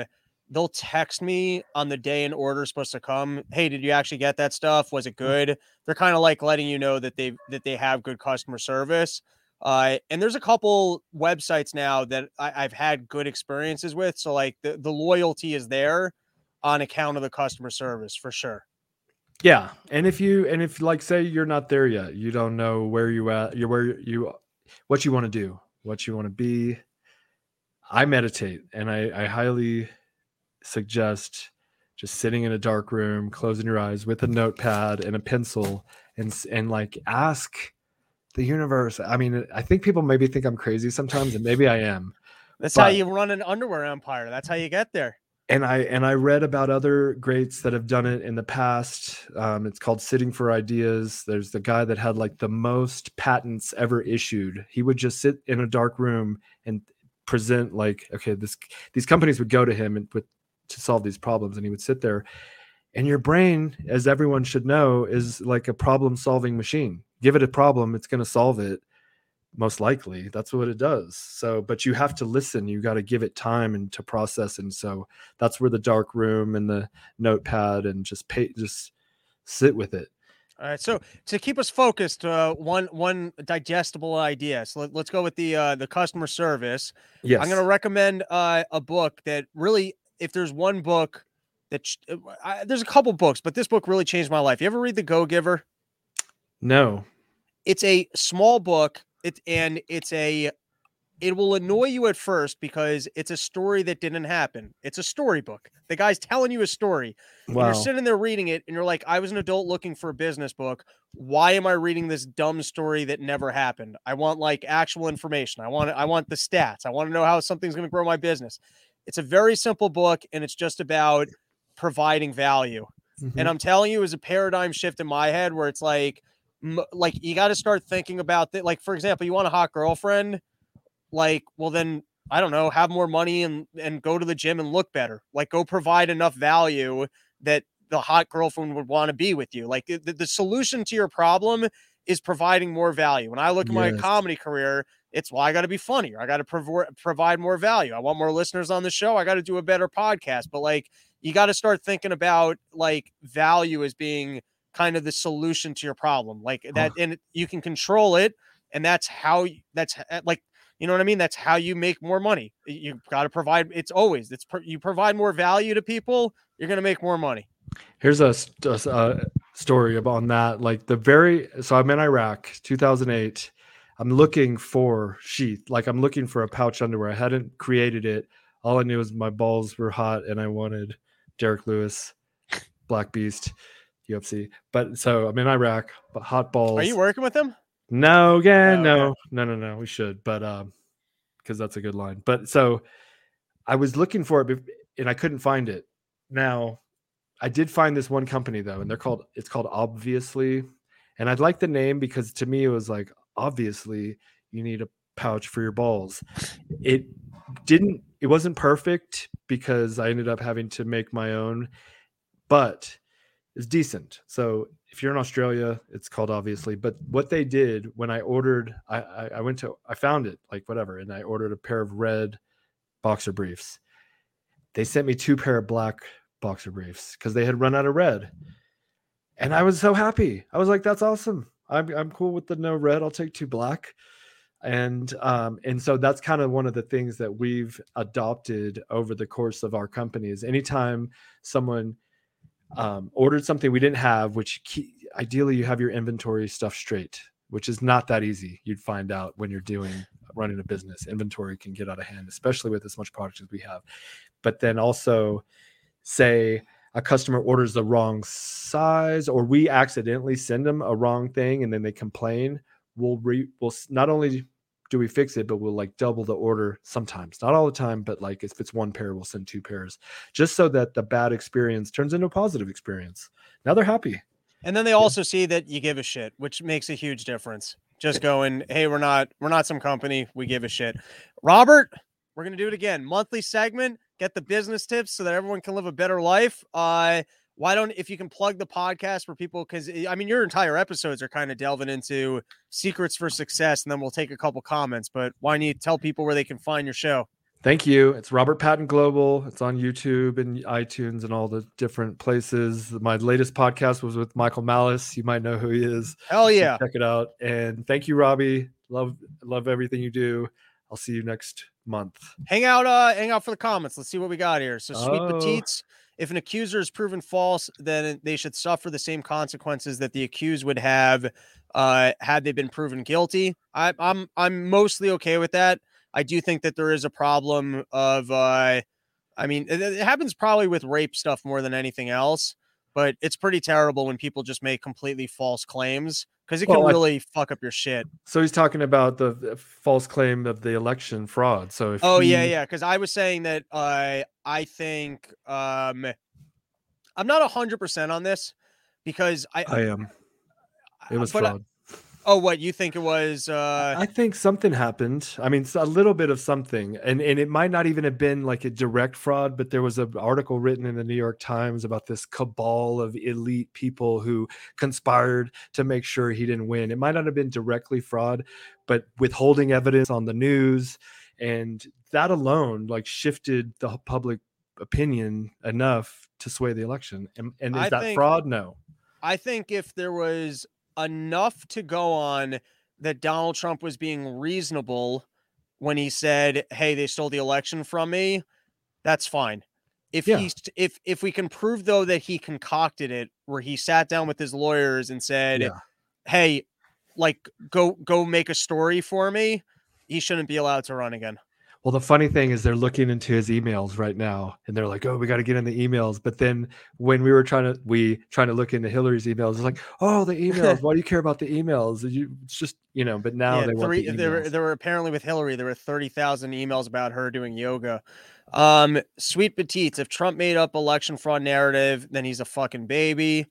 they'll text me on the day an order is supposed to come. Hey, did you actually get that stuff? Was it hmm. good? They're kind of like letting you know that they that they have good customer service. Uh, and there's a couple websites now that I, have had good experiences with. So like the, the loyalty is there on account of the customer service for sure. Yeah. And if you, and if like, say you're not there yet, you don't know where you at, you're where you, what you want to do, what you want to be. I meditate and I, I highly suggest just sitting in a dark room, closing your eyes with a notepad and a pencil and, and like ask, the universe. I mean, I think people maybe think I'm crazy sometimes, and maybe I am. That's but, how you run an underwear empire. That's how you get there. And I and I read about other greats that have done it in the past. Um, it's called Sitting for Ideas. There's the guy that had like the most patents ever issued. He would just sit in a dark room and present like, okay, this these companies would go to him and with to solve these problems, and he would sit there. And your brain, as everyone should know, is like a problem solving machine. Give it a problem, it's going to solve it most likely that's what it does. So but you have to listen you got to give it time and to process and so that's where the dark room and the notepad and just pay just sit with it. All right so to keep us focused uh, one one digestible idea so let, us go with the uh, the customer service. Yes i'm going to recommend uh, a book that really if there's one book that sh- uh, I, there's a couple books but this book really changed my life. You ever read the go giver? No. It's a small book it and it's a it will annoy you at first because it's a story that didn't happen. It's a storybook. The guy's telling you a story. Wow. you're sitting there reading it and you're like, I was an adult looking for a business book. Why am I reading this dumb story that never happened? I want like actual information. I want I want the stats. I want to know how something's going to grow my business. It's a very simple book and it's just about providing value. Mm-hmm. And I'm telling you, it was a paradigm shift in my head where it's like, like you got to start thinking about that. Like for example, you want a hot girlfriend, like well then I don't know, have more money and and go to the gym and look better. Like go provide enough value that the hot girlfriend would want to be with you. Like the, the solution to your problem is providing more value. When I look at yes. my comedy career, it's well, I got to be funnier. I got to prov- provide more value. I want more listeners on the show. I got to do a better podcast. But like, you got to start thinking about like value as being kind of the solution to your problem like that and you can control it and that's how that's like you know what i mean? That's how you make more money. You got to provide it's always it's you provide more value to people you're going to make more money. Here's a, a, a story about that like the very so i'm in iraq 2008 i'm looking for sheath like i'm looking for a pouch underwear i hadn't created it all i knew was my balls were hot and i wanted Derrick Lewis black beast UFC. But so I'm in Iraq, but hot balls. Are you working with them? No, again, oh, no, okay. no, no, no. We should, but um, because that's a good line. But so I was looking for it, and I couldn't find it. Now, I did find this one company though, and they're called. It's called Obviously, and I'd like the name because to me it was like obviously you need a pouch for your balls. It didn't. It wasn't perfect because I ended up having to make my own, but is decent. So if you're in Australia, it's called obviously. But what they did when I ordered, I, I, I went to, I found it like whatever, and I ordered a pair of red boxer briefs. They sent me two pair of black boxer briefs because they had run out of red, and I was so happy. I was like, "That's awesome. I'm I'm cool with the no red. I'll take two black." and um, and so that's kind of one of the things that we've adopted over the course of our company is anytime someone um, ordered something we didn't have, which key, ideally you have your inventory stuff straight, which is not that easy. You'd find out when you're doing running a business. Inventory can get out of hand, especially with as much product as we have. But then also, say a customer orders the wrong size, or we accidentally send them a wrong thing, and then they complain. We'll re, we'll not only do we fix it, but we'll like double the order sometimes, not all the time, but like if it's one pair, we'll send two pairs just so that the bad experience turns into a positive experience. Now they're happy. And then they also yeah. see that you give a shit, which makes a huge difference. Just going, hey, we're not we're not some company, we give a shit. Robert, we're gonna do it again. Monthly segment, get the business tips so that everyone can live a better life. Uh why don't if you can plug the podcast for people because eh, i mean your entire episodes are kind of delving into secrets for success and then we'll take a couple comments but why don't you tell people where they can find your show? Thank you. It's robert patton global. It's on youtube and itunes and all the different places. My latest podcast was with michael malice. You might know who he is. Hell yeah. so check it out. And thank you robbie. Love love everything you do. I'll see you next month. Hang out uh hang out for the comments. Let's see what we got here. So sweet oh. petites if an accuser is proven false, then they should suffer the same consequences that the accused would have uh, had they been proven guilty. I, I'm I'm mostly okay with that. I do think that there is a problem of, uh, I mean, it, it happens probably with rape stuff more than anything else. But it's pretty terrible when people just make completely false claims because it Well, can I- really fuck up your shit. So he's talking about the, the false claim of the election fraud. So if Oh yeah, he- yeah. Because I was saying that uh, I think um, I'm not hundred percent on this because I, I am. It was I- fraud. Oh, what you think it was? Uh, I think something happened. I mean, a little bit of something, and and it might not even have been like a direct fraud, but there was an article written in the New York Times about this cabal of elite people who conspired to make sure he didn't win. It might not have been directly fraud, but withholding evidence on the news, and that alone like shifted the public opinion enough to sway the election. And, and is I that think- fraud? No. I think if there was enough to go on that Donald Trump was being reasonable when he said, "Hey, they stole the election from me," that's fine. If Yeah. he's if if we can prove though that he concocted it, where he sat down with his lawyers and said, Yeah. "Hey, like go go make a story for me," he shouldn't be allowed to run again. Well, the funny thing is they're looking into his emails right now, and they're like, "Oh, we got to get in the emails." But then when we were trying to we trying to look into Hillary's emails, it's like, "Oh, the emails. Why do you care about the emails? You it's just you know." But now yeah, they want three, the there, were, there were apparently with Hillary, there were 30,000 emails about her doing yoga. Um, sweet petites. If Trump made up election fraud narrative, then he's a fucking baby.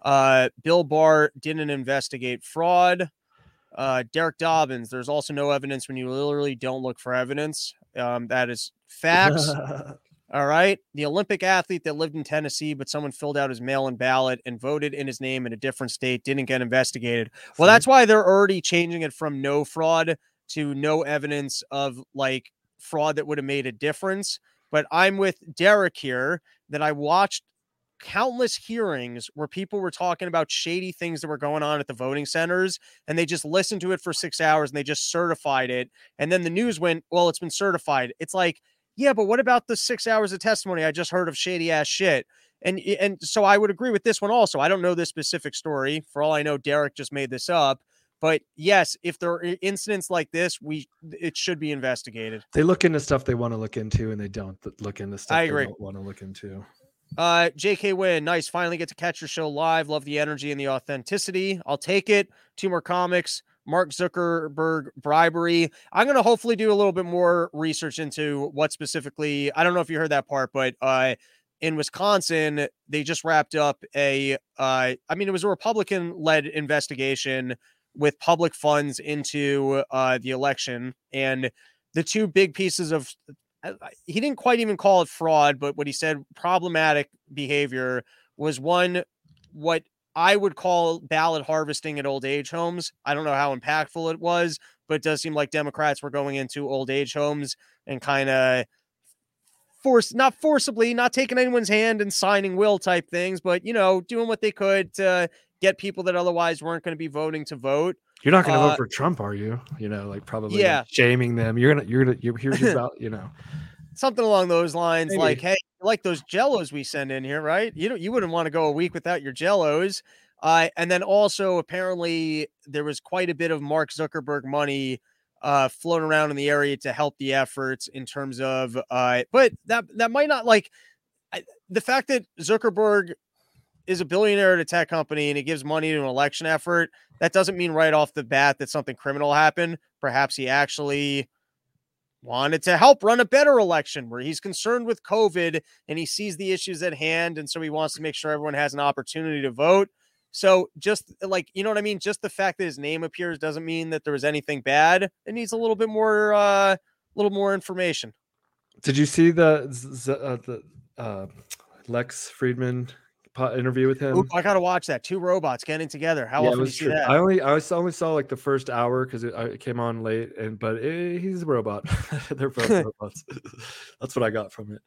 Uh, Bill Barr didn't investigate fraud. Uh, Derek Dobbins, there's also no evidence when you literally don't look for evidence. Um, that is facts. All right. The Olympic athlete that lived in Tennessee, but someone filled out his mail in ballot and voted in his name in a different state didn't get investigated. Well, that's why they're already changing it from no fraud to no evidence of like fraud that would have made a difference. But I'm with Derek here that I watched countless hearings where people were talking about shady things that were going on at the voting centers and they just listened to it for six hours and they just certified it. And then the news went, well, it's been certified. It's like, yeah, but what about the six hours of testimony I just heard of shady ass shit? And eh, and so I would agree with this one also. I don't know this specific story. For all I know, Derek just made this up. But yes, if there are incidents like this, we it should be investigated. they look into stuff they want to look into, and they don't look into stuff I they don't want to look into. Uh, JK Win, nice. Finally get to catch your show live. Love the energy and the authenticity. I'll take it. Two more comics. Mark Zuckerberg bribery. I'm gonna hopefully do a little bit more research into what specifically. I don't know if you heard that part, but uh, in Wisconsin, they just wrapped up a. Uh, I mean, it was a Republican-led investigation with public funds into uh, the election, and the two big pieces of he didn't quite even call it fraud, but what he said problematic behavior was one what I would call ballot harvesting at old age homes. I don't know how impactful it was, but it does seem like Democrats were going into old age homes and kind of force not forcibly, not taking anyone's hand and signing will type things, but you know, doing what they could to get people that otherwise weren't going to be voting to vote. You're not going to Uh, vote for Trump, are you? You know, like probably Yeah. like, shaming them. You're gonna you're gonna you're here's your about you know. something along those lines Maybe. like hey like those jellos we send in here right you don't you wouldn't want to go a week without your jellos uh, and then also apparently there was quite a bit of mark zuckerberg money uh, floating around in the area to help the efforts in terms of uh, but that that might not like I, the fact that zuckerberg is a billionaire at a tech company and he gives money to an election effort that doesn't mean right off the bat that something criminal happened perhaps he actually wanted to help run a better election where he's concerned with COVID and he sees the issues at hand. And so he wants to make sure everyone has an opportunity to vote. So just like, you know what I mean? Just the fact that his name appears doesn't mean that there was anything bad. It needs a little bit more, uh, a little more information. Did you see the uh, the uh, Lex Fridman interview with him? Oop, I got to watch that. Two robots getting together. How yeah, often do you see true. that? I only I only saw like the first hour because it, it came on late, and but eh, he's a robot. They're both robots. That's what I got from it.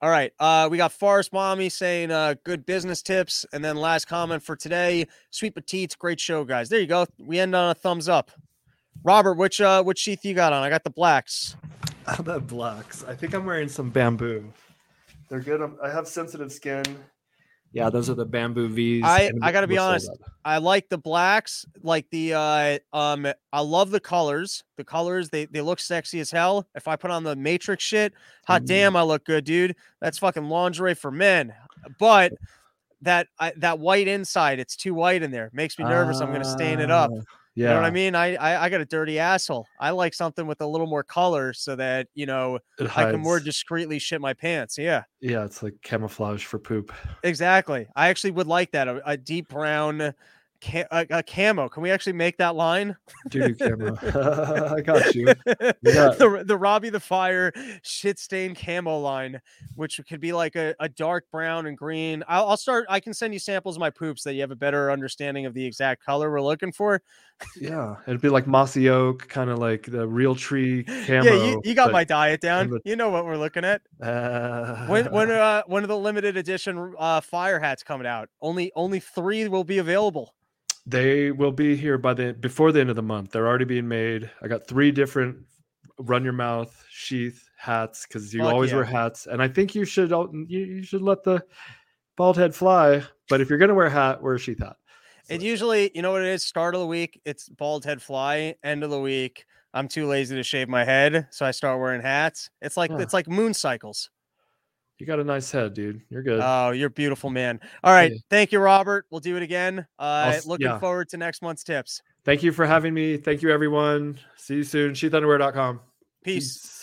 All right. Uh, we got Forest Mommy saying uh, good business tips. And then last comment for today Sweet Petites, great show, guys. There you go. We end on a thumbs up. Robert, which uh which sheath you got on? I got the blacks. the blacks. I think I'm wearing some bamboo. They're good. I'm- I have sensitive skin. Yeah, those are the bamboo V's. I- I gotta be honest. I like the blacks, like the uh um I love the colors. The colors, they they look sexy as hell. If I put on the matrix shit, hot Mm. damn, I look good, dude. That's fucking lingerie for men. But that I, that white inside, it's too white in there. Makes me nervous. I'm gonna stain it up. Ah, You Yeah, know what I mean? I, I I got a dirty asshole. I like something with a little more color so that you know I can more discreetly shit my pants. Yeah, yeah, it's like camouflage for poop. exactly. I actually would like that a, a deep brown. Ca- a, a camo. Can we actually make that line? Doo camo. I got you. Yeah. the the Robbie the Fire shit stain camo line, which could be like a, a dark brown and green. I'll, I'll start. I can send you samples of my poops that you have a better understanding of the exact color we're looking for. Yeah, it'd be like mossy oak, kind of like the Realtree camo. yeah, you, you got my diet down. but- You know what we're looking at. Uh, When when uh when are the limited edition uh fire hats coming out? Only only three will be available. they will be here by the before the end of the month. They're already being made. I got three different run your mouth sheath hats because you Fuck always wear hats, and I think you should you, you should let the bald head fly. But if you're gonna wear a hat, wear a sheath hat. It usually, you know what it is? Start of the week, it's bald head fly. End of the week, I'm too lazy to shave my head, so I start wearing hats. It's like Yeah. it's like moon cycles. you got a nice head, dude. You're good. Oh, you're beautiful man. All right, thank you, Robert. We'll do it again. Uh, s- looking yeah. forward to next month's tips. Thank you for having me. Thank you, everyone. See you soon. Sheathunderwear.com. Peace.